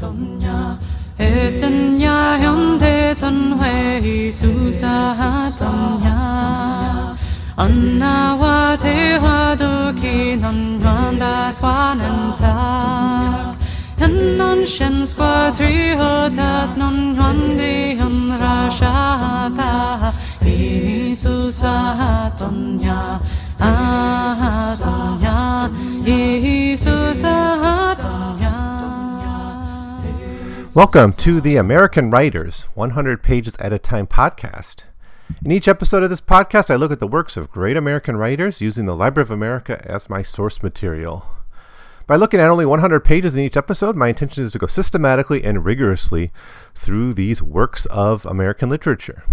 Donya Estenya Hyonde Tanhui Susa Donya Anna wa te wa do ki non randa swananta En non shen squa tri ho tat non hwandi han ra sha ta. Jesus a donya Welcome to the American Writers 100 Pages at a Time podcast. In each episode of this podcast, I look at the works of great American writers using the Library of America as my source material. By looking at only 100 pages in each episode, my intention is to go systematically and rigorously through these works of American literature.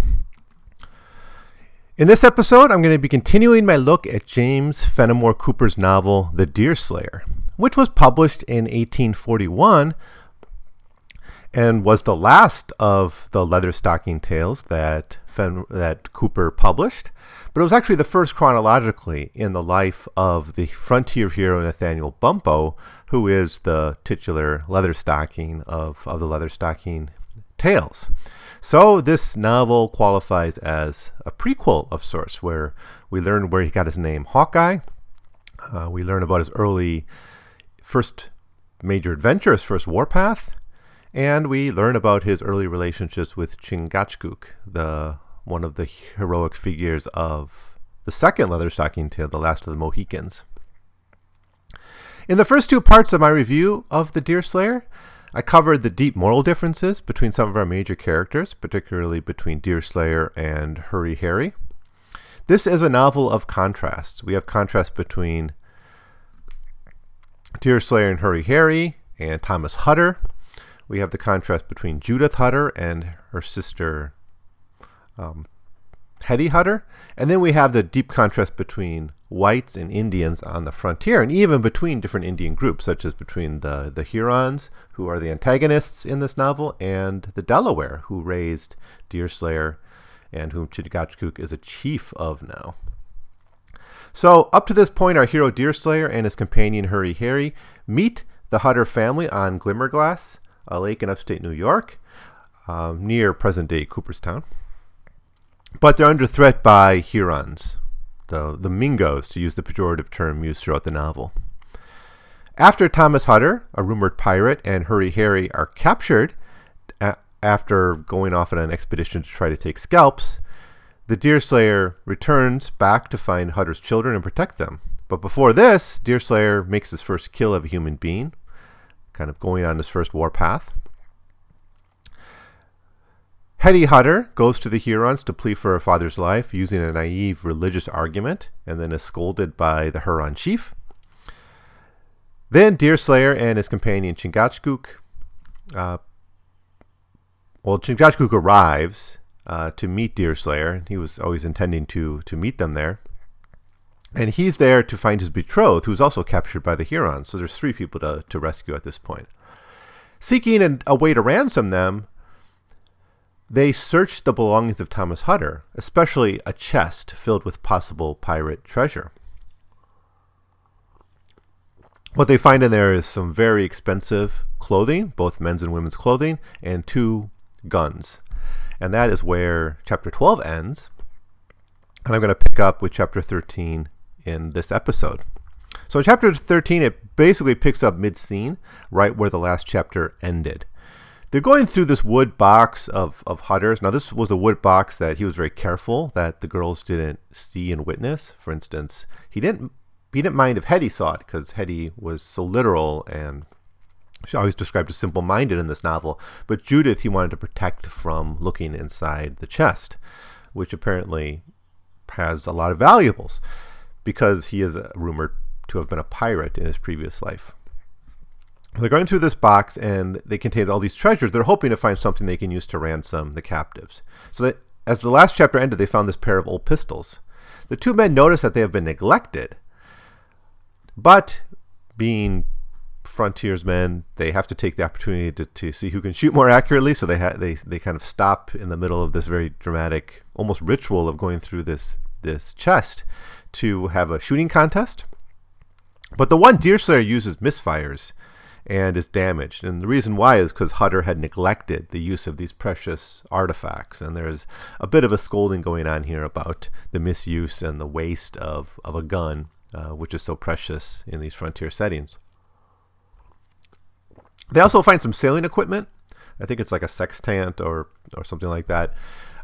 In this episode, I'm going to be continuing my look at James Fenimore Cooper's novel, The Deerslayer, which was published in 1841 and was the last of the Leatherstocking tales that Fen- that Cooper published, but it was actually the first chronologically in the life of the frontier hero Nathaniel Bumppo, who is the titular Leatherstocking of, of the Leatherstocking tales. So this novel qualifies as a prequel of sorts, where we learn where he got his name Hawkeye. Uh, we learn about his early first major adventure, his first warpath, and we learn about his early relationships with Chingachgook, the one of the heroic figures of the second Leatherstocking tale, The Last of the Mohicans. In the first two parts of my review of The Deerslayer, I covered the deep moral differences between some of our major characters, particularly between Deerslayer and Hurry Harry. This is a novel of contrast. We have contrast between Deerslayer and Hurry Harry and Thomas Hutter. We have the contrast between Judith Hutter and her sister um, Hetty Hutter. And then we have the deep contrast between whites and Indians on the frontier, and even between different Indian groups, such as between the, the Hurons, who are the antagonists in this novel, and the Delaware, who raised Deerslayer and whom Chingachgook is a chief of now. So, up to this point, our hero Deerslayer and his companion Hurry Harry meet the Hutter family on Glimmerglass, a lake in upstate New York, um, near present day Cooperstown. But they're under threat by Hurons, the, the Mingos, to use the pejorative term used throughout the novel. After Thomas Hutter, a rumored pirate, and Hurry Harry are captured a- after going off on an expedition to try to take scalps, the Deerslayer returns back to find Hutter's children and protect them. But before this, Deerslayer makes his first kill of a human being, kind of going on his first warpath. Hetty Hutter goes to the Hurons to plead for her father's life using a naive religious argument and then is scolded by the Huron chief. Then Deerslayer and his companion Chingachgook, uh, well, Chingachgook arrives uh, to meet Deerslayer. And he was always intending to, to meet them there. And he's there to find his betrothed, who's also captured by the Hurons. So there's three people to, to rescue at this point. Seeking an, a way to ransom them, they search the belongings of Thomas Hutter, especially a chest filled with possible pirate treasure. What they find in there is some very expensive clothing, both men's and women's clothing, and two guns. And that is where chapter 12 ends. And I'm going to pick up with chapter 13 in this episode. So in chapter 13, it basically picks up mid scene, right where the last chapter ended. They're going through this wood box of, of Hutters. Now, this was a wood box that he was very careful that the girls didn't see and witness. For instance, he didn't he didn't mind if Hetty saw it because Hetty was so literal and she always described as simple minded in this novel. But Judith, he wanted to protect from looking inside the chest, which apparently has a lot of valuables because he is rumored to have been a pirate in his previous life. They're going through this box and they contain all these treasures. They're hoping to find something they can use to ransom the captives. So that as the last chapter ended, they found this pair of old pistols. The two men notice that they have been neglected, but being frontiersmen, they have to take the opportunity to, to see who can shoot more accurately. So they ha- they they kind of stop in the middle of this very dramatic, almost ritual of going through this this chest to have a shooting contest. But the one Deerslayer uses misfires, and is damaged. And the reason why is because Hutter had neglected the use of these precious artifacts. And there's a bit of a scolding going on here about the misuse and the waste of, of a gun, uh, which is so precious in these frontier settings. They also find some sailing equipment. I think it's like a sextant or, or something like that.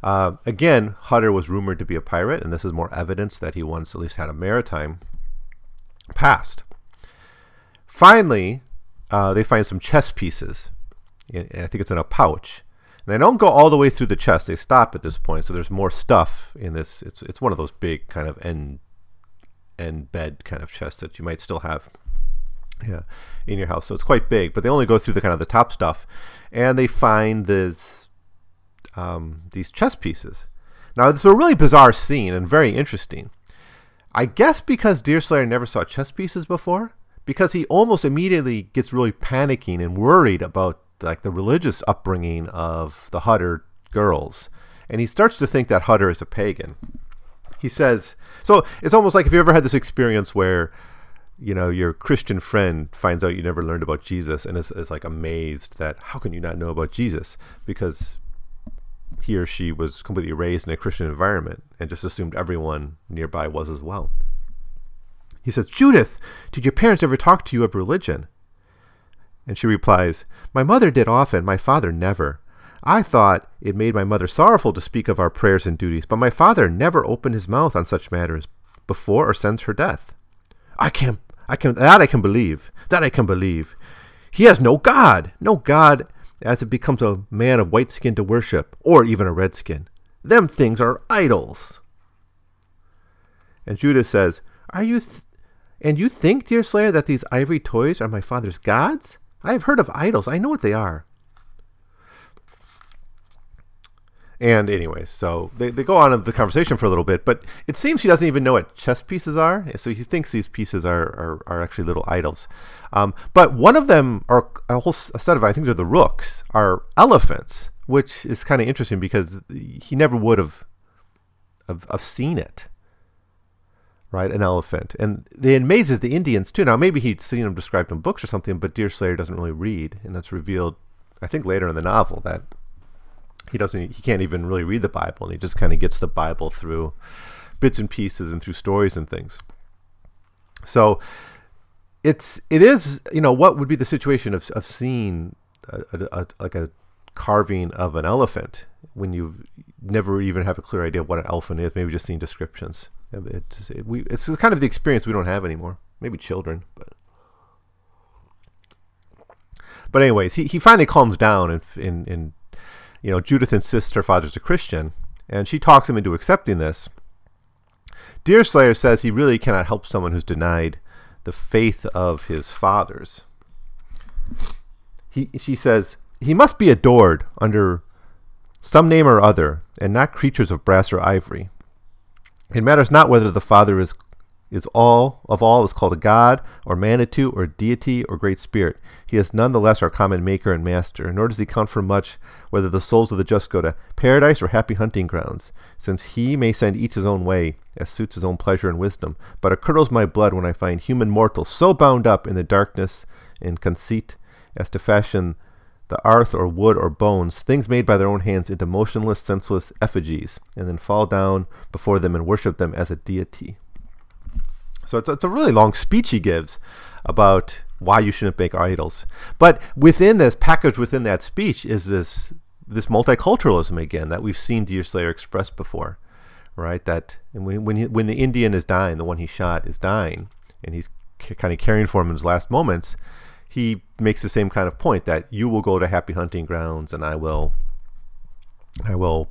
Uh, again, Hutter was rumored to be a pirate, and this is more evidence that he once at least had a maritime past. Finally, uh, they find some chess pieces. I think it's in a pouch. And they don't go all the way through the chest. They stop at this point, so there's more stuff in this. It's it's one of those big kind of end end bed kind of chests that you might still have yeah, in your house. So it's quite big, but they only go through the kind of the top stuff, and they find this um, these chess pieces. Now it's a really bizarre scene and very interesting. I guess because Deerslayer never saw chess pieces before, because he almost immediately gets really panicking and worried about like the religious upbringing of the Hutter girls, and he starts to think that Hutter is a pagan. He says, so it's almost like if you ever had this experience where you know your christian friend finds out you never learned about jesus and is, is like amazed that how can you not know about jesus because he or she was completely raised in a christian environment and just assumed everyone nearby was as well he says judith did your parents ever talk to you of religion and she replies my mother did often my father never I thought it made my mother sorrowful to speak of our prayers and duties, but my father never opened his mouth on such matters before or since her death. I can't I can that I can believe. That I can believe. He has no God, no God as it becomes a man of white skin to worship, or even a red skin. Them things are idols. And Judith says, Are you th- and you think, Deerslayer, that these ivory toys are my father's gods? I have heard of idols. I know what they are. And anyways, so they, they go on in the conversation for a little bit, but it seems he doesn't even know what chess pieces are. So he thinks these pieces are, are, are actually little idols. Um, but one of them, or a whole set of, I think they're the rooks, are elephants, which is kind of interesting because he never would have, have, have seen it. Right, an elephant. And it amazes the Indians too. Now, maybe he'd seen them described in books or something, but Deerslayer doesn't really read. And that's revealed, I think, later in the novel that he doesn't he can't even really read the Bible, and he just kind of gets the Bible through bits and pieces and through stories and things. So it's it is you know what would be the situation of of seeing a, a, a, like a carving of an elephant when you never even have a clear idea of what an elephant is, maybe just seeing descriptions. It's, it, we, it's kind of the experience we don't have anymore. Maybe children, but but anyways, he, he finally calms down and in, in you know, Judith insists her father's a Christian, and she talks him into accepting this. Deerslayer says he really cannot help someone who's denied the faith of his fathers. He, she says, he must be adored under some name or other, and not creatures of brass or ivory. It matters not whether the Father is is all of all is called a God, or Manitou, or deity, or great spirit. He is none the less our common maker and master, nor does he count for much whether the souls of the just go to paradise or happy hunting grounds, since he may send each his own way, as suits his own pleasure and wisdom. But it curdles my blood when I find human mortals so bound up in the darkness and conceit as to fashion the earth or wood or bones, things made by their own hands, into motionless, senseless effigies, and then fall down before them and worship them as a deity. So it's, it's a really long speech he gives about why you shouldn't make idols. But within this, packaged within that speech, is this this multiculturalism again that we've seen Deerslayer express before, right? That when when, he, when the Indian is dying, the one he shot is dying, and he's c- kind of caring for him in his last moments. He makes the same kind of point that you will go to happy hunting grounds, and I will, I will,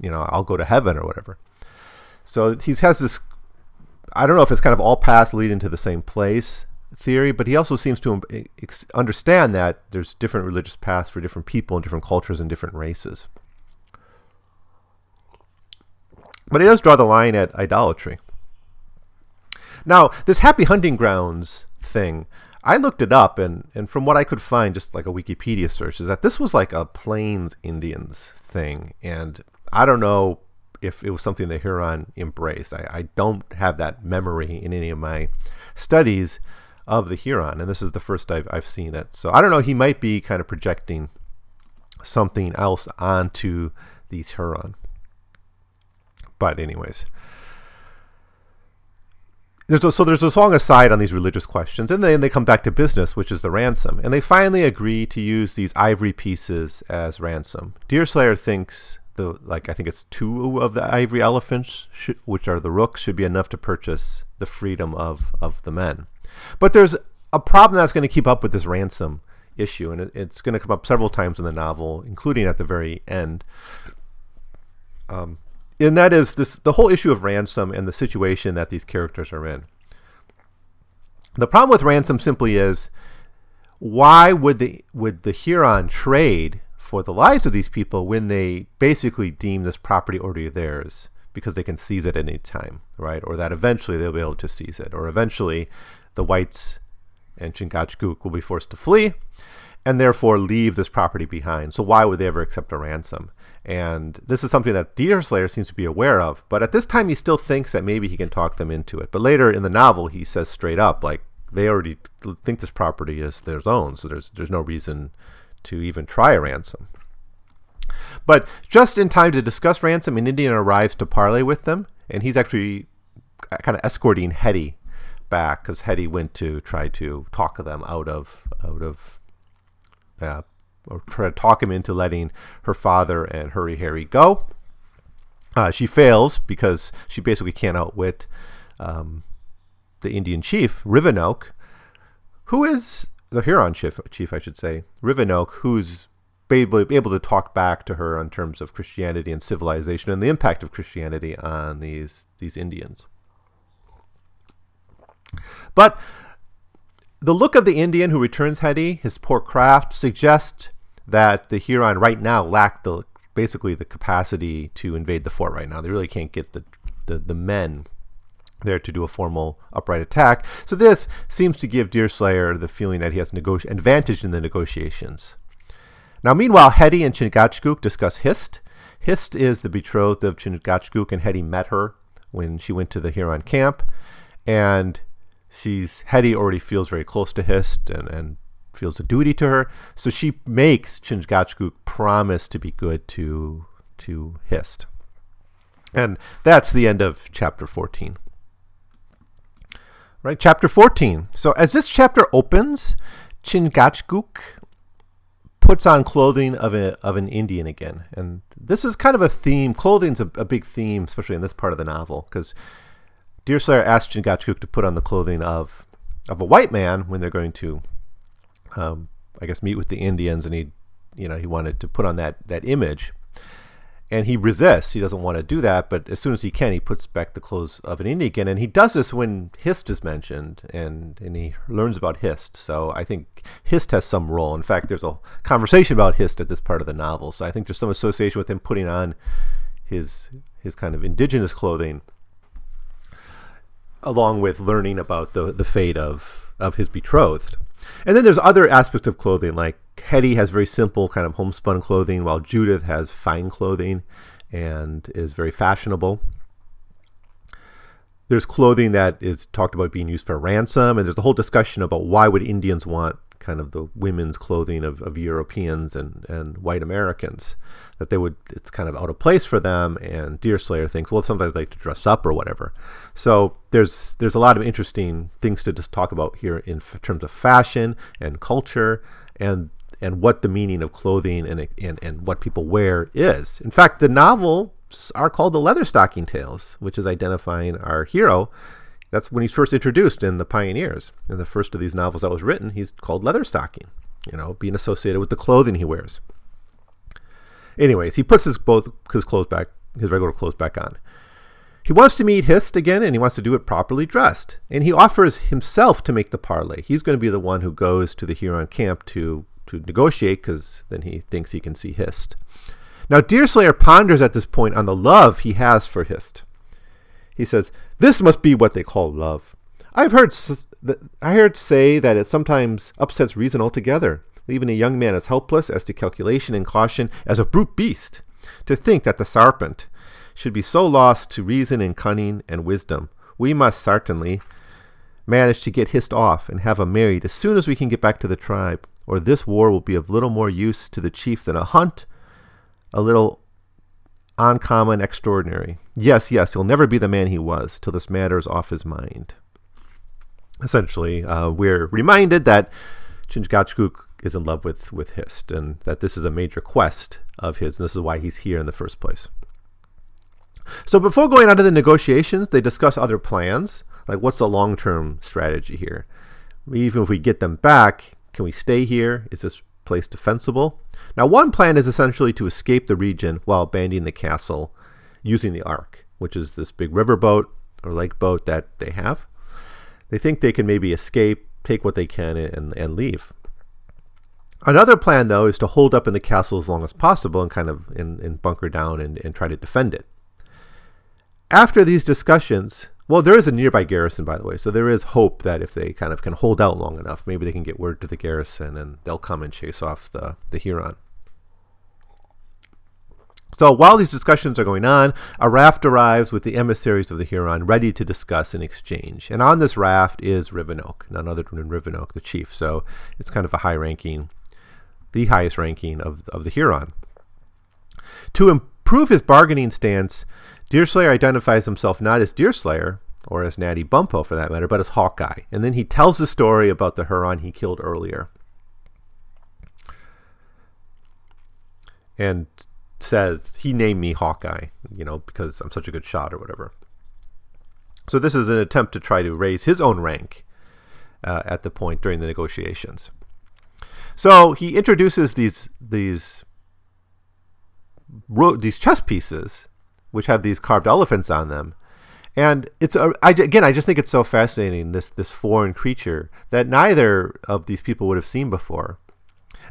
you know, I'll go to heaven or whatever. So he has this I don't know if it's kind of all paths leading to the same place theory, but he also seems to understand that there's different religious paths for different people and different cultures and different races. But he does draw the line at idolatry. Now, this happy hunting grounds thing, I looked it up, and, and from what I could find, just like a Wikipedia search, is that this was like a Plains Indians thing. And I don't know if it was something the Huron embraced. I, I don't have that memory in any of my studies of the Huron, and this is the first I've, I've seen it. So I don't know. He might be kind of projecting something else onto these Huron. But anyways, there's a, so there's a long aside on these religious questions, and then they come back to business, which is the ransom, and they finally agree to use these ivory pieces as ransom. Deerslayer thinks the like I think it's two of the ivory elephants, should, which are the rooks, should be enough to purchase the freedom of of the men. But there's a problem that's going to keep up with this ransom issue, and it, it's going to come up several times in the novel, including at the very end. Um, and that is this the whole issue of ransom and the situation that these characters are in. The problem with ransom simply is why would the would the Huron trade for the lives of these people when they basically deem this property already theirs because they can seize it at any time, right? Or that eventually they'll be able to seize it, or eventually the whites and Chingachgook will be forced to flee and therefore leave this property behind. So why would they ever accept a ransom? And this is something that Deerslayer seems to be aware of. But at this time, he still thinks that maybe he can talk them into it. But later in the novel, he says straight up, like, they already think this property is their own. So there's, there's no reason to even try a ransom. But just in time to discuss ransom, an Indian arrives to parley with them. And he's actually kind of escorting Hetty back because Hetty went to try to talk them out of out of uh, or try to talk him into letting her father and Hurry Harry go. Uh, she fails because she basically can't outwit um, the Indian chief, Rivenoak, who is the Huron chief, chief I should say, Rivenoak, who's able, able to talk back to her in terms of Christianity and civilization and the impact of Christianity on these these Indians. But the look of the Indian who returns Hetty, his poor craft, suggests that the Huron right now lack the basically the capacity to invade the fort right now. They really can't get the, the, the men there to do a formal upright attack. So this seems to give Deerslayer the feeling that he has negoti- advantage in the negotiations. Now, meanwhile, Hetty and Chingachgook discuss Hist. Hist is the betrothed of Chingachgook, and Hetty met her when she went to the Huron camp. And she's Hetty already feels very close to Hist and, and feels a duty to her. So she makes Chingachgook promise to be good to to Hist. And that's the end of chapter 14. Right, chapter 14. So as this chapter opens, Chingachgook puts on clothing of a of an Indian again. And this is kind of a theme. Clothing's a, a big theme, especially in this part of the novel, because Deerslayer asks Chingachgook to put on the clothing of of a white man when they're going to um, I guess, meet with the Indians, and he, you know, he wanted to put on that that image, and he resists. He doesn't want to do that, but as soon as he can, he puts back the clothes of an Indian again, and he does this when Hist is mentioned, and and he learns about Hist. So I think Hist has some role. In fact, there's a conversation about Hist at this part of the novel. So I think there's some association with him putting on his his kind of indigenous clothing along with learning about the the fate of of his betrothed. And then there's other aspects of clothing, like Hetty has very simple kind of homespun clothing, while Judith has fine clothing and is very fashionable. There's clothing that is talked about being used for ransom, and there's a whole discussion about why would Indians want kind of the women's clothing of, of Europeans and, and white Americans that they would it's kind of out of place for them and Deerslayer thinks well sometimes they like to dress up or whatever so there's there's a lot of interesting things to just talk about here in f- terms of fashion and culture and and what the meaning of clothing and, and and what people wear is in fact the novels are called the Leatherstocking Tales which is identifying our hero that's when he's first introduced in the Pioneers. In the first of these novels that was written, he's called Leatherstocking, you know, being associated with the clothing he wears. Anyways, he puts his both his clothes back, his regular clothes back on. He wants to meet Hist again, and he wants to do it properly dressed. And he offers himself to make the parley. He's going to be the one who goes to the Huron camp to to negotiate, because then he thinks he can see Hist. Now, Deerslayer ponders at this point on the love he has for Hist. He says, "This must be what they call love. I've heard I heard say that it sometimes upsets reason altogether, leaving a young man as helpless as to calculation and caution as a brute beast. To think that the serpent should be so lost to reason and cunning and wisdom, we must certainly manage to get Hist off and have him married as soon as we can get back to the tribe, or this war will be of little more use to the chief than a hunt, a little uncommon, extraordinary. Yes, yes, he'll never be the man he was till this matter is off his mind. Essentially, uh, we're reminded that Chingachgook is in love with, with Hist and that this is a major quest of his, and this is why he's here in the first place. So before going on to the negotiations, they discuss other plans, like what's the long-term strategy here? Even if we get them back, can we stay here? Is this place defensible? Now, one plan is essentially to escape the region while abandoning the castle using the Ark, which is this big river boat or lake boat that they have. They think they can maybe escape, take what they can, and, and leave. Another plan, though, is to hold up in the castle as long as possible and kind of and bunker down and, and try to defend it. After these discussions, well, there is a nearby garrison, by the way, so there is hope that if they kind of can hold out long enough, maybe they can get word to the garrison and they'll come and chase off the, the Huron. So while these discussions are going on, a raft arrives with the emissaries of the Huron ready to discuss and exchange. And on this raft is Rivenoak, none other than Rivenoak, the chief. So it's kind of a high ranking, the highest ranking of, of the Huron. To improve his bargaining stance, Deerslayer identifies himself not as Deerslayer, or as Natty Bumppo for that matter, but as Hawkeye. And then he tells the story about the Huron he killed earlier. And says he named me Hawkeye, you know, because I'm such a good shot or whatever. So this is an attempt to try to raise his own rank uh, at the point during the negotiations. So he introduces these these these chess pieces which have these carved elephants on them. And it's a, I, again, I just think it's so fascinating this this foreign creature that neither of these people would have seen before.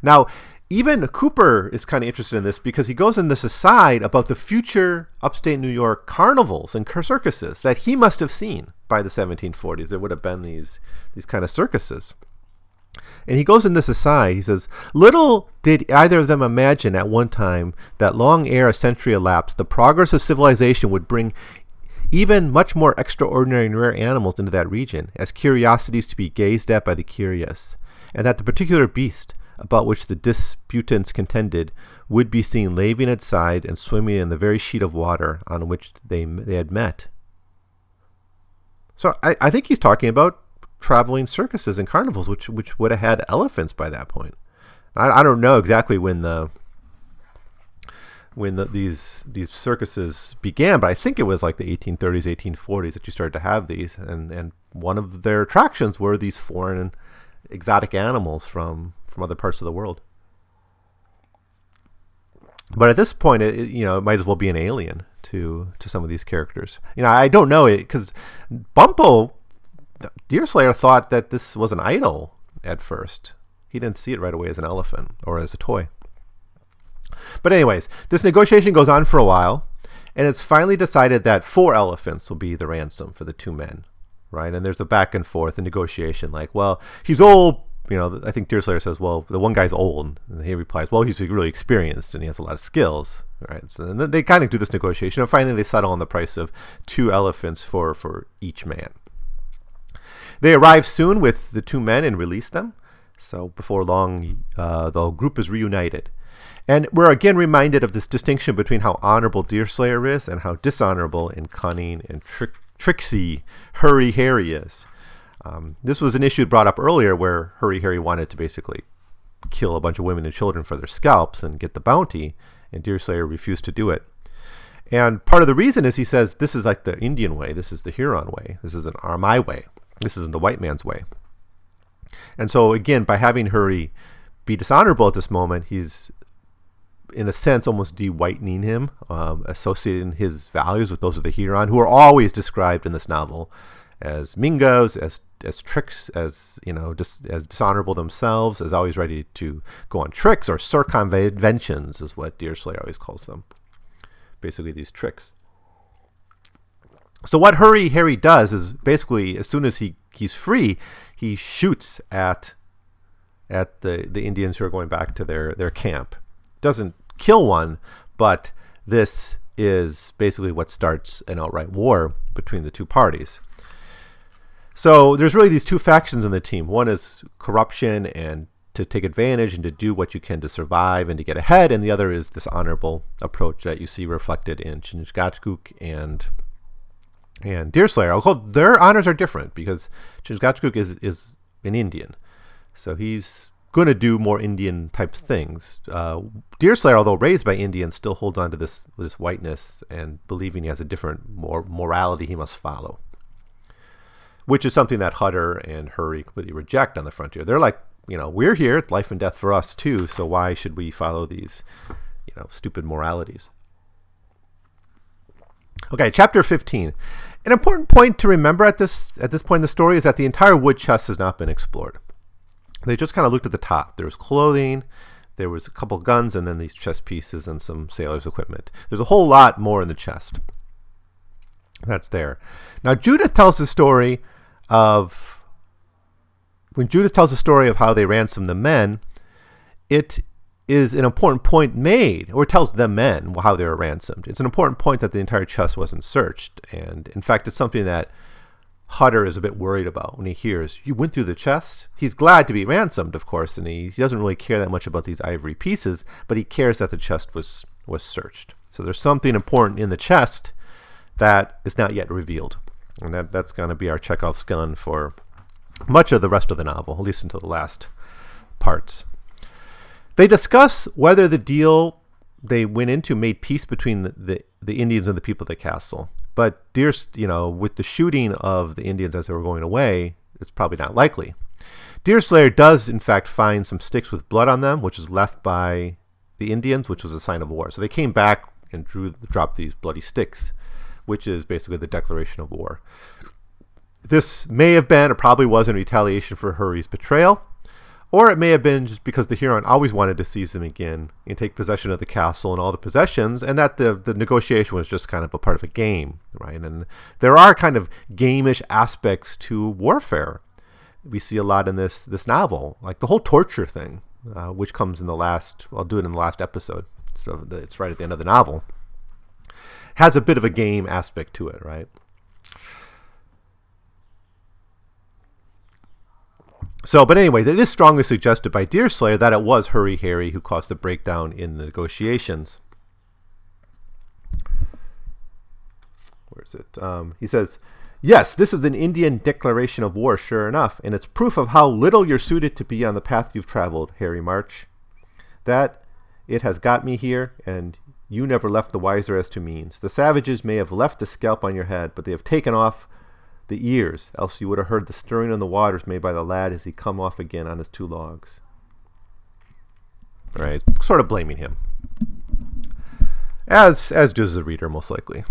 Now, even Cooper is kind of interested in this because he goes in this aside about the future upstate New York carnivals and circuses that he must have seen by the 1740s. There would have been these these kind of circuses. And he goes in this aside. He says, Little did either of them imagine at one time that long ere a century elapsed, the progress of civilization would bring even much more extraordinary and rare animals into that region, as curiosities to be gazed at by the curious, and that the particular beast about which the disputants contended would be seen laving its side and swimming in the very sheet of water on which they, they had met. So I, I think he's talking about traveling circuses and carnivals, which which would have had elephants by that point. I, I don't know exactly when the when the, these these circuses began, but I think it was like the 1830s, 1840s that you started to have these, and and one of their attractions were these foreign exotic animals from from other parts of the world. But at this point, it, it, you know, it might as well be an alien to to some of these characters. You know, I don't know it because Bumppo Deerslayer thought that this was an idol at first. He didn't see it right away as an elephant or as a toy. But, anyways, this negotiation goes on for a while, and it's finally decided that four elephants will be the ransom for the two men, right? And there's a back and forth, a negotiation like, well, he's old. You know, I think Deerslayer says, well, the one guy's old. And he replies, well, he's really experienced and he has a lot of skills, right? So then they kind of do this negotiation, and finally they settle on the price of two elephants for, for each man. They arrive soon with the two men and release them. So before long, uh, the group is reunited. And we're again reminded of this distinction between how honorable Deerslayer is and how dishonorable and cunning and trick- tricksy Hurry Harry is. Um, this was an issue brought up earlier where Hurry Harry wanted to basically kill a bunch of women and children for their scalps and get the bounty, and Deerslayer refused to do it. And part of the reason is he says this is like the Indian way, this is the Huron way, this isn't our my way. This isn't the white man's way. And so, again, by having Hurry be dishonorable at this moment, he's, in a sense, almost de whitening him, um, associating his values with those of the Huron, who are always described in this novel as Mingos, as as tricks, as you know, just as dishonorable themselves, as always ready to go on tricks or circumventions, is what Deerslayer always calls them. Basically, these tricks. So what Hurry Harry does is basically as soon as he, he's free, he shoots at at the, the Indians who are going back to their, their camp. Doesn't kill one, but this is basically what starts an outright war between the two parties. So there's really these two factions in the team. One is corruption and to take advantage and to do what you can to survive and to get ahead, and the other is this honorable approach that you see reflected in Chingachgook and and Deerslayer. Although their honors are different because Chingachgook is is an Indian, so he's going to do more Indian type things. Uh, Deerslayer, although raised by Indians, still holds on to this this whiteness and believing he has a different more morality he must follow which is something that Hutter and Hurry completely reject on the frontier. They're like, you know, we're here, it's life and death for us too, so why should we follow these, you know, stupid moralities? Okay, chapter 15. An important point to remember at this at this point in the story is that the entire wood chest has not been explored. They just kind of looked at the top. There was clothing, there was a couple guns, and then these chest pieces and some sailors' equipment. There's a whole lot more in the chest. That's there. Now Judith tells the story of when Judith tells the story of how they ransomed the men, it is an important point made, or tells the men how they were ransomed. It's an important point that the entire chest wasn't searched, and in fact, it's something that Hutter is a bit worried about when he hears you went through the chest. He's glad to be ransomed, of course, and he, he doesn't really care that much about these ivory pieces, but he cares that the chest was was searched. So there's something important in the chest that is not yet revealed. And that, that's going to be our Chekhov's gun for much of the rest of the novel, at least until the last parts. They discuss whether the deal they went into made peace between the, the, the Indians and the people of the castle. But Deerst, you know, with the shooting of the Indians as they were going away, it's probably not likely. Deerslayer does, in fact, find some sticks with blood on them, which was left by the Indians, which was a sign of war. So they came back and drew dropped these bloody sticks which is basically the declaration of war. This may have been, or probably was, in retaliation for Hurry's betrayal, or it may have been just because the Huron always wanted to seize them again and take possession of the castle and all the possessions, and that the, the negotiation was just kind of a part of a game, right? And there are kind of gamish aspects to warfare. We see a lot in this this novel, like the whole torture thing, uh, which comes in the last. I'll do it in the last episode, so the, it's right at the end of the novel has a bit of a game aspect to it, right? So, but anyway, it is strongly suggested by Deerslayer that it was Hurry Harry who caused the breakdown in the negotiations. Where is it? Um, he says, Yes, this is an Indian declaration of war, sure enough, and it's proof of how little you're suited to be on the path you've traveled, Harry March. That it has got me here, and you never left the wiser as to means. The savages may have left the scalp on your head, but they have taken off the ears, else you would have heard the stirring in the waters made by the lad as he come off again on his two logs. Right, sort of blaming him. As as does the reader most likely.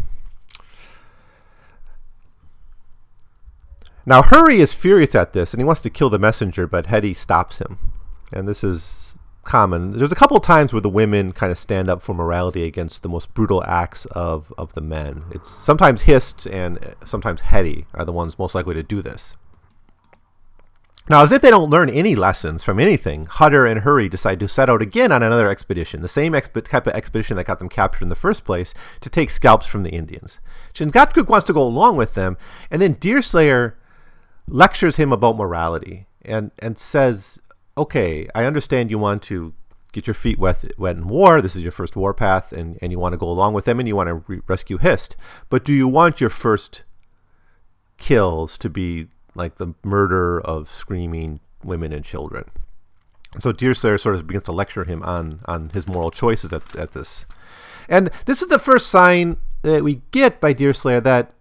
Now Hurry is furious at this and he wants to kill the messenger, but Hetty stops him. And this is common. There's a couple times where the women kind of stand up for morality against the most brutal acts of, of the men. It's sometimes Hist and sometimes Hetty are the ones most likely to do this. Now, as if they don't learn any lessons from anything, Hutter and Hurry decide to set out again on another expedition, the same exp- type of expedition that got them captured in the first place, to take scalps from the Indians. Chingachgook wants to go along with them, and then Deerslayer lectures him about morality and, and says okay, I understand you want to get your feet wet, wet in war. This is your first warpath, and, and you want to go along with them and you want to re- rescue Hist. But do you want your first kills to be like the murder of screaming women and children? So Deerslayer sort of begins to lecture him on, on his moral choices at, at this. And this is the first sign that we get by Deerslayer that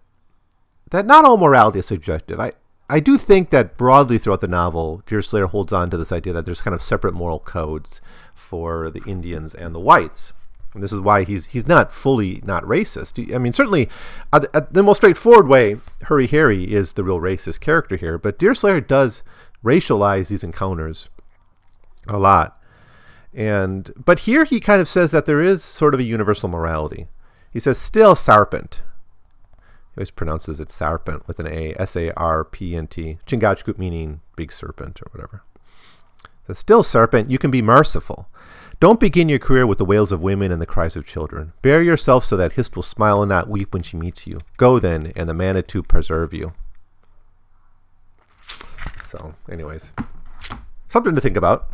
that not all morality is subjective. I, I do think that broadly throughout the novel, Deerslayer holds on to this idea that there's kind of separate moral codes for the Indians and the whites. And this is why he's he's not fully not racist. I mean, certainly, uh, the most straightforward way, Hurry Harry is the real racist character here. But Deerslayer does racialize these encounters a lot, and but here he kind of says that there is sort of a universal morality. He says, "Still sarpent." Always pronounces it serpent with an A, S A R P N T. Chingachgook meaning big serpent or whatever. So still, serpent, you can be merciful. Don't begin your career with the wails of women and the cries of children. Bear yourself so that Hist will smile and not weep when she meets you. Go then, and the Manitou preserve you. So, anyways, something to think about.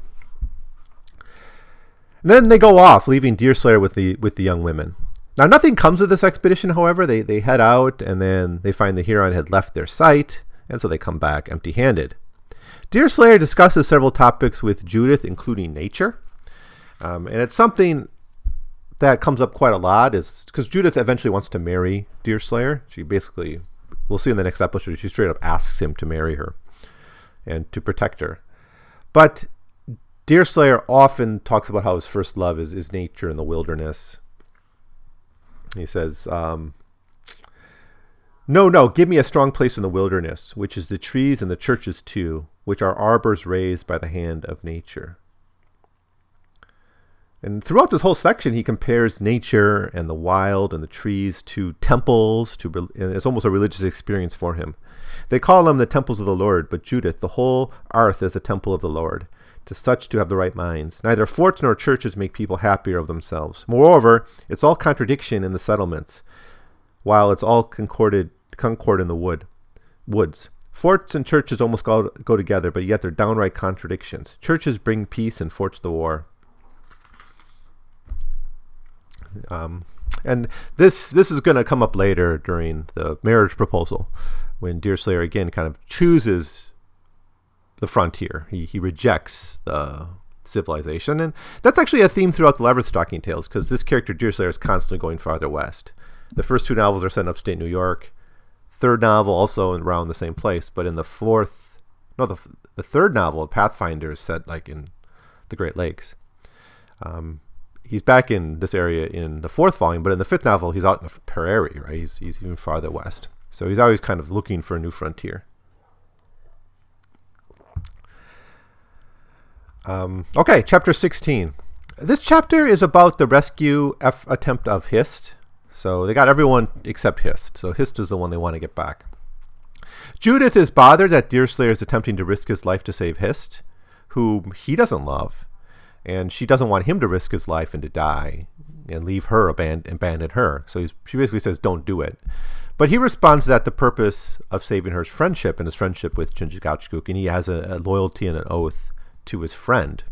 And then they go off, leaving Deerslayer with the with the young women. Now, nothing comes of this expedition. However, they they head out, and then they find the Huron had left their sight, and so they come back empty-handed. Deerslayer discusses several topics with Judith, including nature, um, and it's something that comes up quite a lot. Is because Judith eventually wants to marry Deerslayer. She basically, we'll see in the next episode, she straight up asks him to marry her and to protect her. But Deerslayer often talks about how his first love is, is nature and the wilderness. He says, um, No, no, give me a strong place in the wilderness, which is the trees and the churches too, which are arbors raised by the hand of nature. And throughout this whole section, he compares nature and the wild and the trees to temples. To it's almost a religious experience for him. They call them the temples of the Lord, but Judith, the whole earth is the temple of the Lord to such to have the right minds. Neither forts nor churches make people happier of themselves. Moreover, it's all contradiction in the settlements, while it's all concorded concord in the wood woods. Forts and churches almost go, go together, but yet they're downright contradictions. Churches bring peace and forts the war. Um, and this this is going to come up later during the marriage proposal, when Deerslayer again kind of chooses the frontier. He, he rejects the civilization. And that's actually a theme throughout the Leatherstocking Tales because this character, Deerslayer, is constantly going farther west. The first two novels are set in upstate New York. Third novel also in around the same place, but in the fourth, no, the, the third novel, Pathfinder, is set like in the Great Lakes. Um, he's back in this area in the fourth volume, but in the fifth novel, he's out in the prairie, right? He's, he's even farther west. So he's always kind of looking for a new frontier. Um, okay, chapter 16. This chapter is about the rescue F attempt of Hist. So they got everyone except Hist. So Hist is the one they want to get back. Judith is bothered that Deerslayer is attempting to risk his life to save Hist, whom he doesn't love. And she doesn't want him to risk his life and to die and leave her, abandon, abandon her. So she basically says, don't do it. But he responds that the purpose of saving her is friendship and his friendship with Chingachgook, and he has a, a loyalty and an oath to his friend.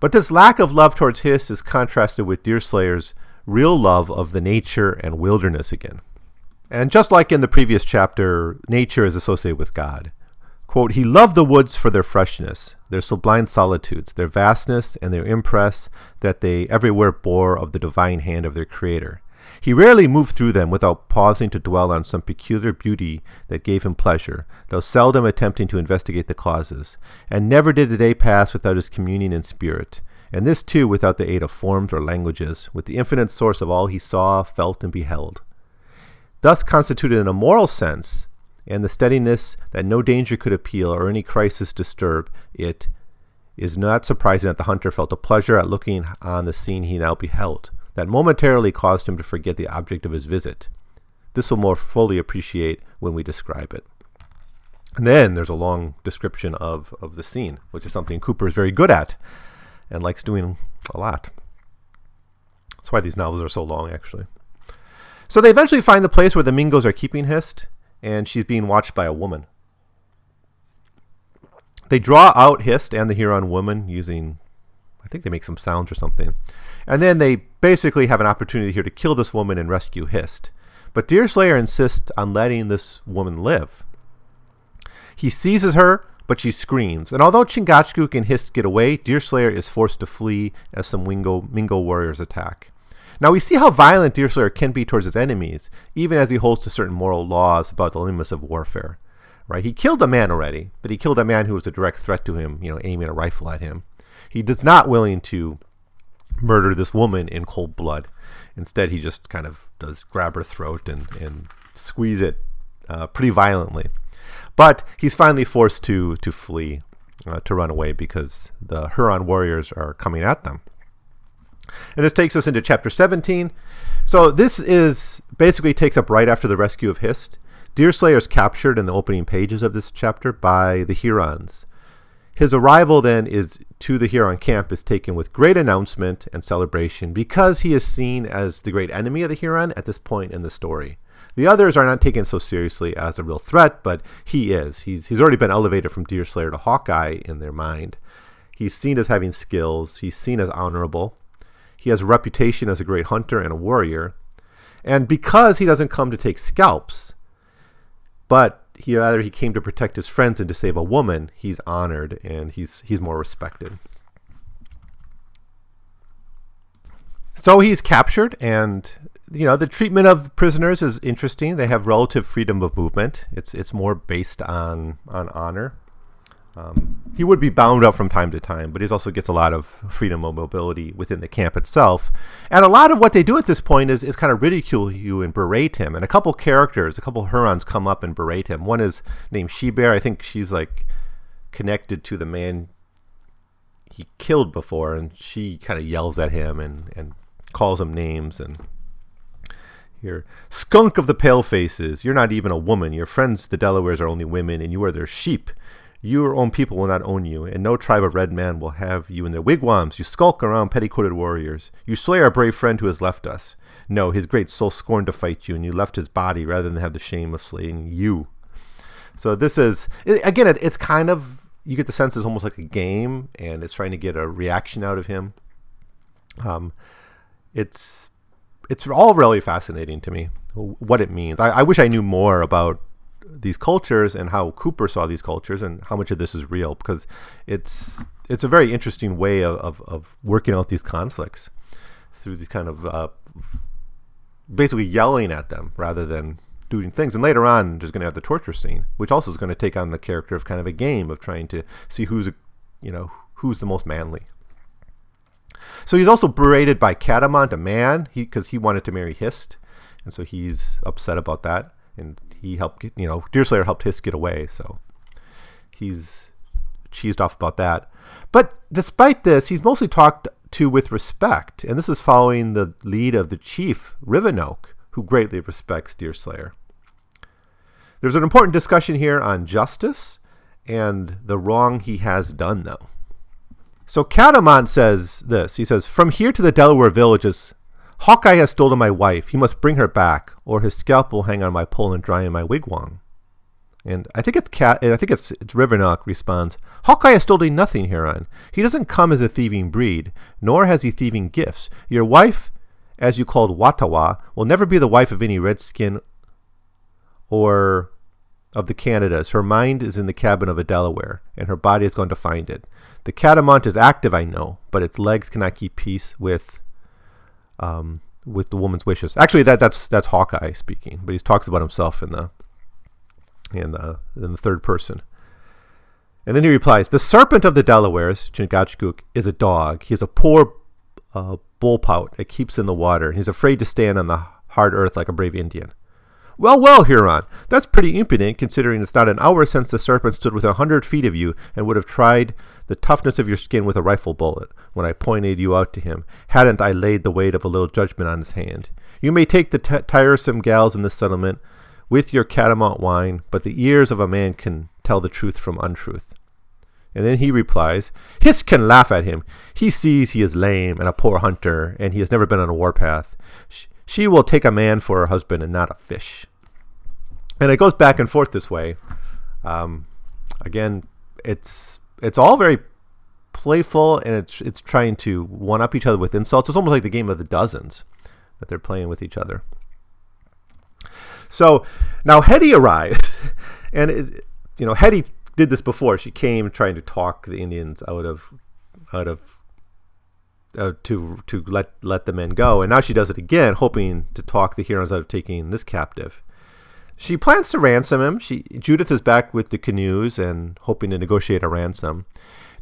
But this lack of love towards Hist is contrasted with Deerslayer's real love of the nature and wilderness again. And just like in the previous chapter, nature is associated with God. Quote, He loved the woods for their freshness, their sublime solitudes, their vastness, and their impress that they everywhere bore of the divine hand of their Creator. He rarely moved through them without pausing to dwell on some peculiar beauty that gave him pleasure, though seldom attempting to investigate the causes, and never did a day pass without his communing in spirit, and this too without the aid of forms or languages, with the infinite source of all he saw, felt, and beheld. Thus constituted in a moral sense, and the steadiness that no danger could appeal or any crisis disturb it, is not surprising that the hunter felt a pleasure at looking on the scene he now beheld that momentarily caused him to forget the object of his visit. This will more fully appreciate when we describe it. And then there's a long description of, of the scene, which is something Cooper is very good at and likes doing a lot. That's why these novels are so long, actually. So they eventually find the place where the Mingos are keeping Hist, and she's being watched by a woman. They draw out Hist and the Huron woman using, I think they make some sounds or something. And then they basically have an opportunity here to kill this woman and rescue Hist. But Deerslayer insists on letting this woman live. He seizes her, but she screams. And although Chingachgook and Hist get away, Deerslayer is forced to flee as some Wingo, Mingo warriors attack. Now we see how violent Deerslayer can be towards his enemies, even as he holds to certain moral laws about the limits of warfare. Right? He killed a man already, but he killed a man who was a direct threat to him, you know, aiming a rifle at him. He is not willing to murder this woman in cold blood. Instead, he just kind of does grab her throat and, and squeeze it uh, pretty violently. But he's finally forced to, to flee, uh, to run away because the Huron warriors are coming at them. And this takes us into chapter 17. So this is basically takes up right after the rescue of Hist. Deerslayer is captured in the opening pages of this chapter by the Hurons. His arrival then is to the Huron camp is taken with great announcement and celebration because he is seen as the great enemy of the Huron at this point in the story. The others are not taken so seriously as a real threat, but he is. He's, he's already been elevated from Deerslayer to Hawkeye in their mind. He's seen as having skills, he's seen as honorable. He has a reputation as a great hunter and a warrior. And because he doesn't come to take scalps, but he rather he came to protect his friends and to save a woman, he's honored and he's he's more respected. So he's captured, and you know the treatment of prisoners is interesting. They have relative freedom of movement. It's it's more based on on honor. Um, he would be bound up from time to time, but he also gets a lot of freedom of mobility within the camp itself. And a lot of what they do at this point is, is kind of ridicule you and berate him. And a couple characters, a couple Hurons come up and berate him. One is named She Bear. I think she's like connected to the man he killed before, and she kind of yells at him and, and calls him names and here skunk of the pale faces you're not even a woman your friends the delawares are only women and you are their sheep your own people will not own you, and no tribe of red men will have you in their wigwams. You skulk around petticoated warriors. You slay our brave friend who has left us. No, his great soul scorned to fight you, and you left his body rather than have the shame of slaying you. So this is again, it's kind of you get the sense it's almost like a game, and it's trying to get a reaction out of him. Um, it's it's all really fascinating to me what it means. I, I wish I knew more about these cultures and how Cooper saw these cultures and how much of this is real because it's it's a very interesting way of, of, of working out these conflicts through these kind of uh, basically yelling at them rather than doing things. And later on, there's going to have the torture scene, which also is going to take on the character of kind of a game of trying to see who's, a, you know, who's the most manly. So he's also berated by Catamount, a man, because he, he wanted to marry Hist, and so he's upset about that. And he helped get, you know, Deerslayer helped Hist get away, so he's cheesed off about that. But despite this, he's mostly talked to with respect, and this is following the lead of the chief, Rivenoak, who greatly respects Deerslayer. There's an important discussion here on justice and the wrong he has done, though. So Catamount says this. He says, From here to the Delaware villages, Hawkeye has stolen my wife. He must bring her back, or his scalp will hang on my pole and dry in my wigwam. And I think it's cat. I think it's, it's responds. Hawkeye has stolen nothing, Huron. He doesn't come as a thieving breed, nor has he thieving gifts. Your wife, as you called Wah-ta-Wah, will never be the wife of any redskin or of the Canadas. Her mind is in the cabin of a Delaware, and her body is going to find it. The catamount is active, I know, but its legs cannot keep peace with um, with the woman's wishes. Actually, that that's that's Hawkeye speaking, but he talks about himself in the in the in the third person. And then he replies, "The serpent of the Delawares, Chingachgook, is a dog. He is a poor uh, bullpout that keeps in the water, and he's afraid to stand on the hard earth like a brave Indian." Well, well, Huron, that's pretty impudent, considering it's not an hour since the serpent stood within a hundred feet of you and would have tried the toughness of your skin with a rifle bullet when I pointed you out to him, hadn't I laid the weight of a little judgment on his hand. You may take the t- tiresome gals in the settlement with your catamount whine, but the ears of a man can tell the truth from untruth. And then he replies, Hist can laugh at him. He sees he is lame and a poor hunter, and he has never been on a warpath. She will take a man for her husband and not a fish. And it goes back and forth this way. Um, again, it's it's all very playful and it's it's trying to one up each other with insults. It's almost like the game of the dozens that they're playing with each other. So now Hetty arrives, and it, you know Hetty did this before. She came trying to talk the Indians out of out of uh, to to let let the men go, and now she does it again, hoping to talk the Hurons out of taking this captive. She plans to ransom him. She Judith is back with the canoes and hoping to negotiate a ransom.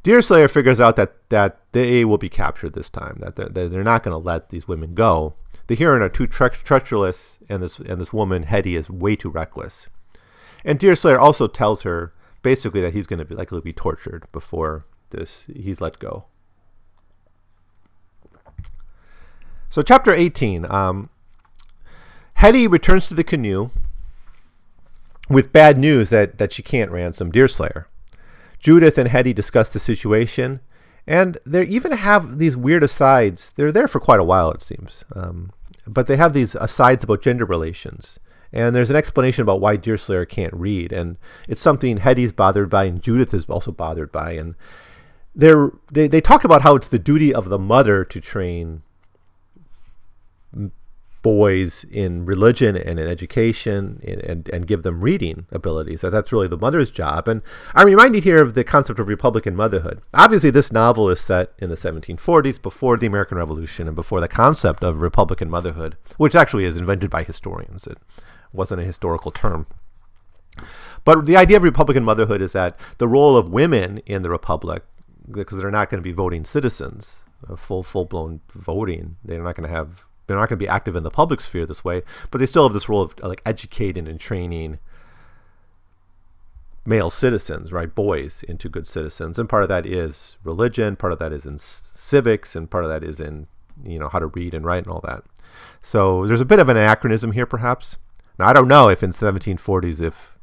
Deerslayer figures out that, that they will be captured this time. That they're, they're not going to let these women go. The Huron are too tre- treacherous, and this and this woman Hetty is way too reckless. And Deerslayer also tells her basically that he's going to be likely be tortured before this he's let go. So, chapter 18. Um, Hetty returns to the canoe with bad news that, that she can't ransom Deerslayer. Judith and Hetty discuss the situation, and they even have these weird asides. They're there for quite a while, it seems. Um, but they have these asides about gender relations. And there's an explanation about why Deerslayer can't read, and it's something Hetty's bothered by, and Judith is also bothered by. And they they talk about how it's the duty of the mother to train boys in religion and in education and, and, and, give them reading abilities. That that's really the mother's job. And I'm reminded here of the concept of Republican motherhood. Obviously, this novel is set in the 1740s, before the American Revolution and before the concept of Republican motherhood, which actually is invented by historians. It wasn't a historical term. But the idea of Republican motherhood is that the role of women in the Republic, because they're not going to be voting citizens, full full blown voting, they're not going to have they're not going to be active in the public sphere this way, but they still have this role of uh, like educating and training male citizens, right, boys into good citizens, and part of that is religion, part of that is in civics, and part of that is in you know how to read and write and all that. So there's a bit of an anachronism here, perhaps. Now I don't know if in 1740s if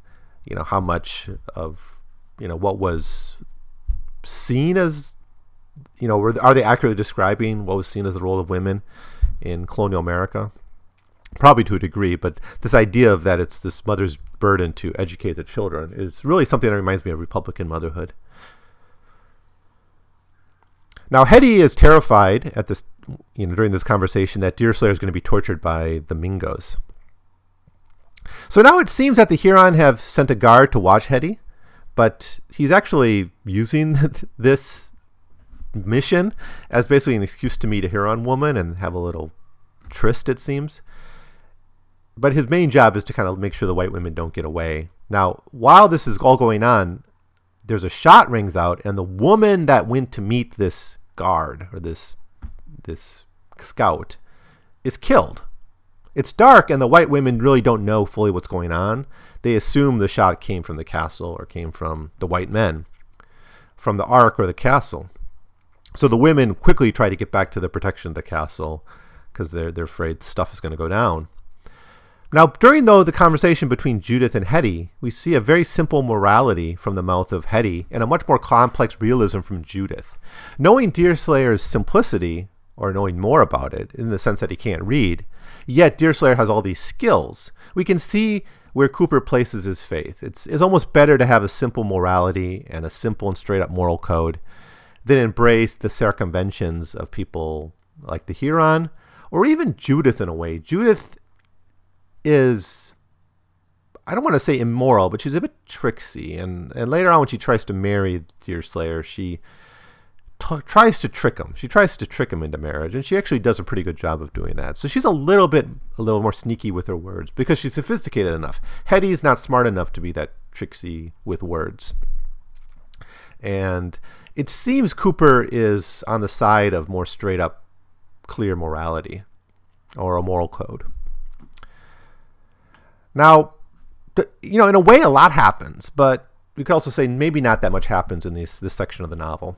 you know how much of you know what was seen as you know were, are they accurately describing what was seen as the role of women in colonial America? Probably to a degree, but this idea of that it's this mother's burden to educate the children is really something that reminds me of Republican motherhood. Now, Hetty is terrified at this, you know, during this conversation that Deerslayer is going to be tortured by the Mingos. So now it seems that the Huron have sent a guard to watch Hetty, but he's actually using this mission as basically an excuse to meet a Huron woman and have a little tryst, it seems. But his main job is to kind of make sure the white women don't get away. Now, while this is all going on, there's a shot rings out, and the woman that went to meet this guard or this this scout is killed. It's dark, and the white women really don't know fully what's going on. They assume the shot came from the castle or came from the white men, from the ark or the castle. So the women quickly try to get back to the protection of the castle because they're they're afraid stuff is going to go down. Now, during though the conversation between Judith and Hetty, we see a very simple morality from the mouth of Hetty and a much more complex realism from Judith. Knowing Deerslayer's simplicity, or knowing more about it, in the sense that he can't read, yet Deerslayer has all these skills, we can see where Cooper places his faith. It's, it's almost better to have a simple morality and a simple and straight up moral code than embrace the circumventions of people like the Huron or even Judith in a way. Judith is I don't want to say immoral, but she's a bit tricksy. And, and later on, when she tries to marry Deerslayer, she t- tries to trick him. She tries to trick him into marriage, and she actually does a pretty good job of doing that. So she's a little bit, a little more sneaky with her words because she's sophisticated enough. Hetty's not smart enough to be that tricksy with words. And it seems Cooper is on the side of more straight up clear morality or a moral code. Now, you know, in a way, a lot happens, but we could also say maybe not that much happens in this this section of the novel.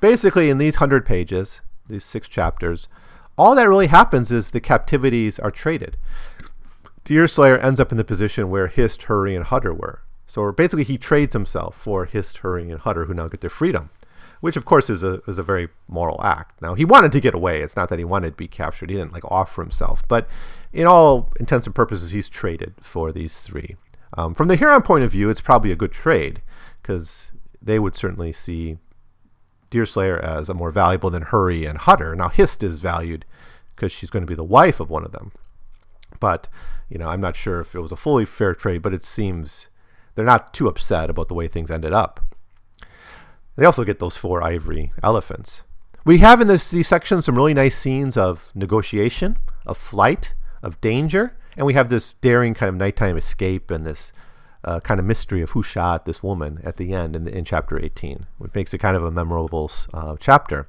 Basically, in these hundred pages, these six chapters, all that really happens is the captivities are traded. Deerslayer ends up in the position where Hist, Hurry, and Hutter were. So basically, he trades himself for Hist, Hurry, and Hutter, who now get their freedom which of course is a is a very moral act. Now he wanted to get away. It's not that he wanted to be captured. He didn't like offer himself, but in all intents and purposes, he's traded for these three. Um, from the Huron point of view, it's probably a good trade because they would certainly see Deerslayer as a more valuable than Hurry and Hutter. Now Hist is valued because she's going to be the wife of one of them, but you know I'm not sure if it was a fully fair trade, but it seems they're not too upset about the way things ended up. They also get those four ivory elephants. We have in this, these sections some really nice scenes of negotiation, of flight, of danger, and we have this daring kind of nighttime escape and this uh, kind of mystery of who shot this woman at the end in, in chapter 18, which makes it kind of a memorable uh, chapter.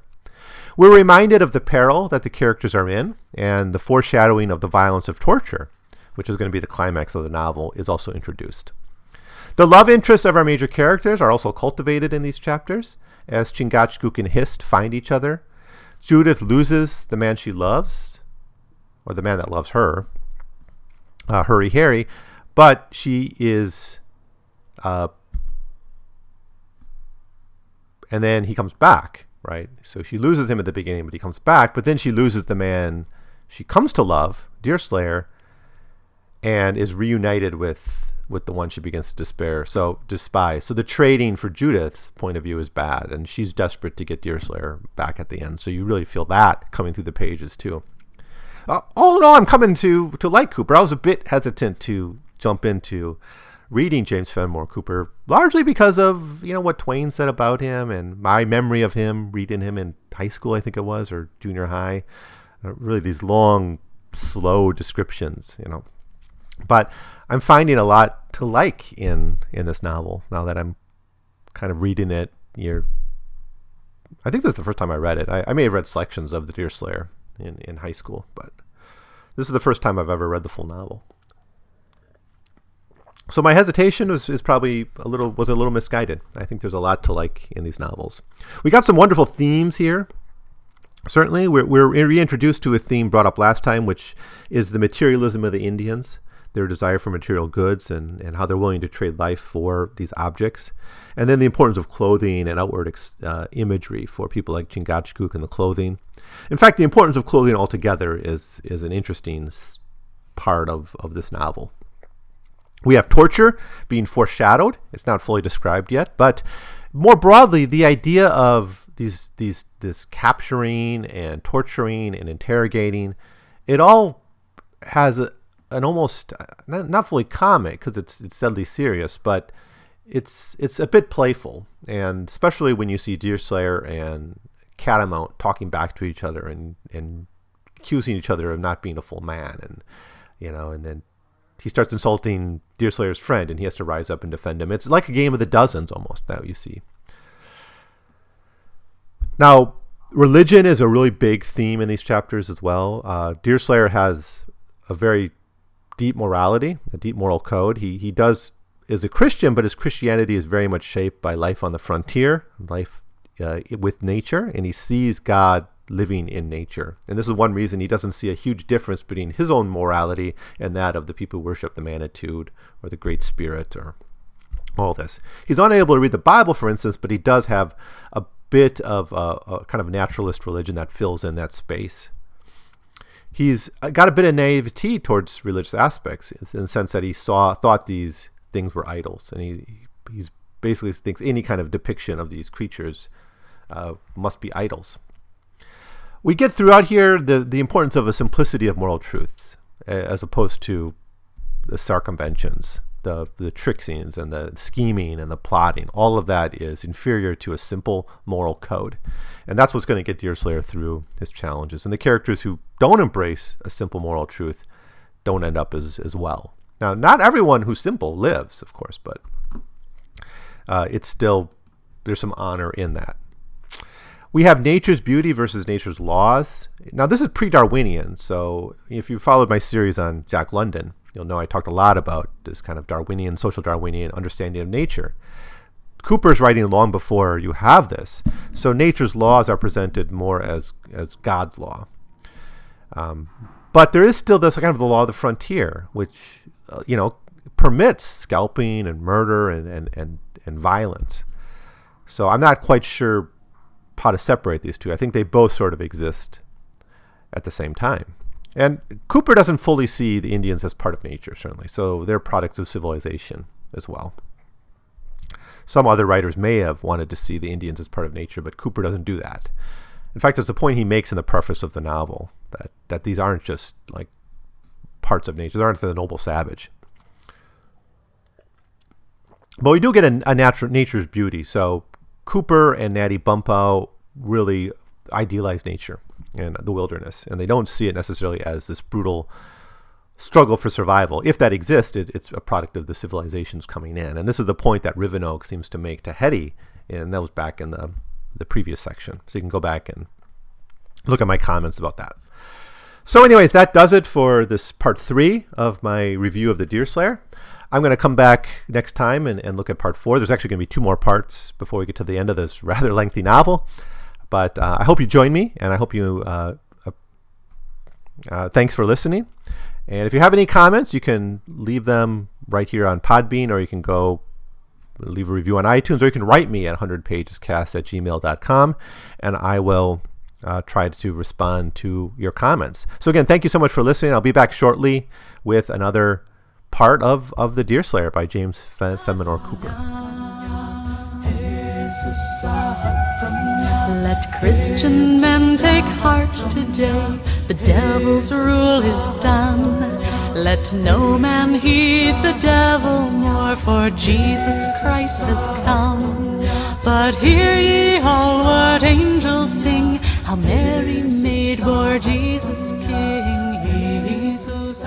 We're reminded of the peril that the characters are in, and the foreshadowing of the violence of torture, which is going to be the climax of the novel, is also introduced. The love interests of our major characters are also cultivated in these chapters as Chingachgook and Hist find each other. Judith loses the man she loves, or the man that loves her, uh, Hurry Harry, but she is. Uh, and then he comes back, right? So she loses him at the beginning, but he comes back, but then she loses the man she comes to love, Deerslayer, and is reunited with with the one she begins to despair so despise. So the trading for judith's point of view is bad and she's desperate to get deerslayer back at the end. So you really feel that coming through the pages too. Uh, all in all i'm coming to to like cooper. I was a bit hesitant to jump into reading james fenimore cooper largely because of you know what twain said about him and my memory of him reading him in high school i think it was or junior high. Uh, really these long slow descriptions you know but I'm finding a lot to like in in this novel now that I'm kind of reading it. You're, I think this is the first time I read it. I, I may have read selections of the Deerslayer in in high school, but this is the first time I've ever read the full novel. So my hesitation was is probably a little was a little misguided. I think there's a lot to like in these novels. We got some wonderful themes here. Certainly, we're, we're reintroduced to a theme brought up last time, which is the materialism of the Indians their desire for material goods and, and how they're willing to trade life for these objects. And then the importance of clothing and outward ex, uh, imagery for people like Chingachgook and the clothing. In fact, the importance of clothing altogether is, is an interesting part of, of this novel. We have torture being foreshadowed. It's not fully described yet, but more broadly, the idea of these these this capturing and torturing and interrogating, it all has a, an almost not, not fully comic because it's it's deadly serious, but it's it's a bit playful, and especially when you see Deerslayer and Catamount talking back to each other and and accusing each other of not being a full man, and you know, and then he starts insulting Deerslayer's friend, and he has to rise up and defend him. It's like a game of the dozens almost that you see. Now, religion is a really big theme in these chapters as well. Uh, Deerslayer has a very deep morality, a deep moral code. He he does is a Christian, but his Christianity is very much shaped by life on the frontier, life uh, with nature, and he sees God living in nature. And this is one reason he doesn't see a huge difference between his own morality and that of the people who worship the Manitou or the Great Spirit or all this. He's unable to read the Bible, for instance, but he does have a bit of a, a kind of naturalist religion that fills in that space he's uh, got a bit of naivety towards religious aspects in the sense that he saw thought these things were idols, and he he's basically thinks any kind of depiction of these creatures uh, must be idols. We get throughout here the the importance of a simplicity of moral truths as opposed to the circumventions the the scenes and the scheming and the plotting, all of that is inferior to a simple moral code. And that's what's going to get Deerslayer through his challenges. And the characters who don't embrace a simple moral truth don't end up as, as well. Now, not everyone who's simple lives, of course, but uh, it's still, there's some honor in that. We have nature's beauty versus nature's laws. Now, this is pre Darwinian, so if you followed my series on Jack London, You'll know I talked a lot about this kind of Darwinian, social Darwinian understanding of nature. Cooper's writing long before you have this, so nature's laws are presented more as as God's law. Um, but there is still this kind of the law of the frontier, which uh, you know permits scalping and murder and, and, and, and violence. So I'm not quite sure how to separate these two. I think they both sort of exist at the same time. And Cooper doesn't fully see the Indians as part of nature, certainly. So they're products of civilization as well. Some other writers may have wanted to see the Indians as part of nature, but Cooper doesn't do that. In fact, it's a point he makes in the preface of the novel that, that these aren't just like parts of nature, they aren't the noble savage. But we do get a, a natural nature's beauty. So Cooper and Natty Bumppo really idealize nature and the wilderness, and they don't see it necessarily as this brutal struggle for survival. If that existed, it's a product of the civilizations coming in, and this is the point that Rivenoak seems to make to Hetty, and that was back in the the previous section. So you can go back and look at my comments about that. So, anyways, that does it for this part three of my review of the Deerslayer. I'm going to come back next time and, and look at part four. There's actually going to be two more parts before we get to the end of this rather lengthy novel. But uh, I hope you join me, and I hope you. Uh, uh, thanks for listening. And if you have any comments, you can leave them right here on Podbean, or you can go leave a review on iTunes, or you can write me at 100pagescast at gmail.com, and I will uh, try to respond to your comments. So again, thank you so much for listening. I'll be back shortly with another part of, of the Deerslayer by James Fe- Feminor Cooper. Let Christian men take heart today. The devil's rule is done. Let no man heed the devil more, for Jesus Christ has come. But hear ye all what angels sing, how Mary maid bore Jesus King. Jesus,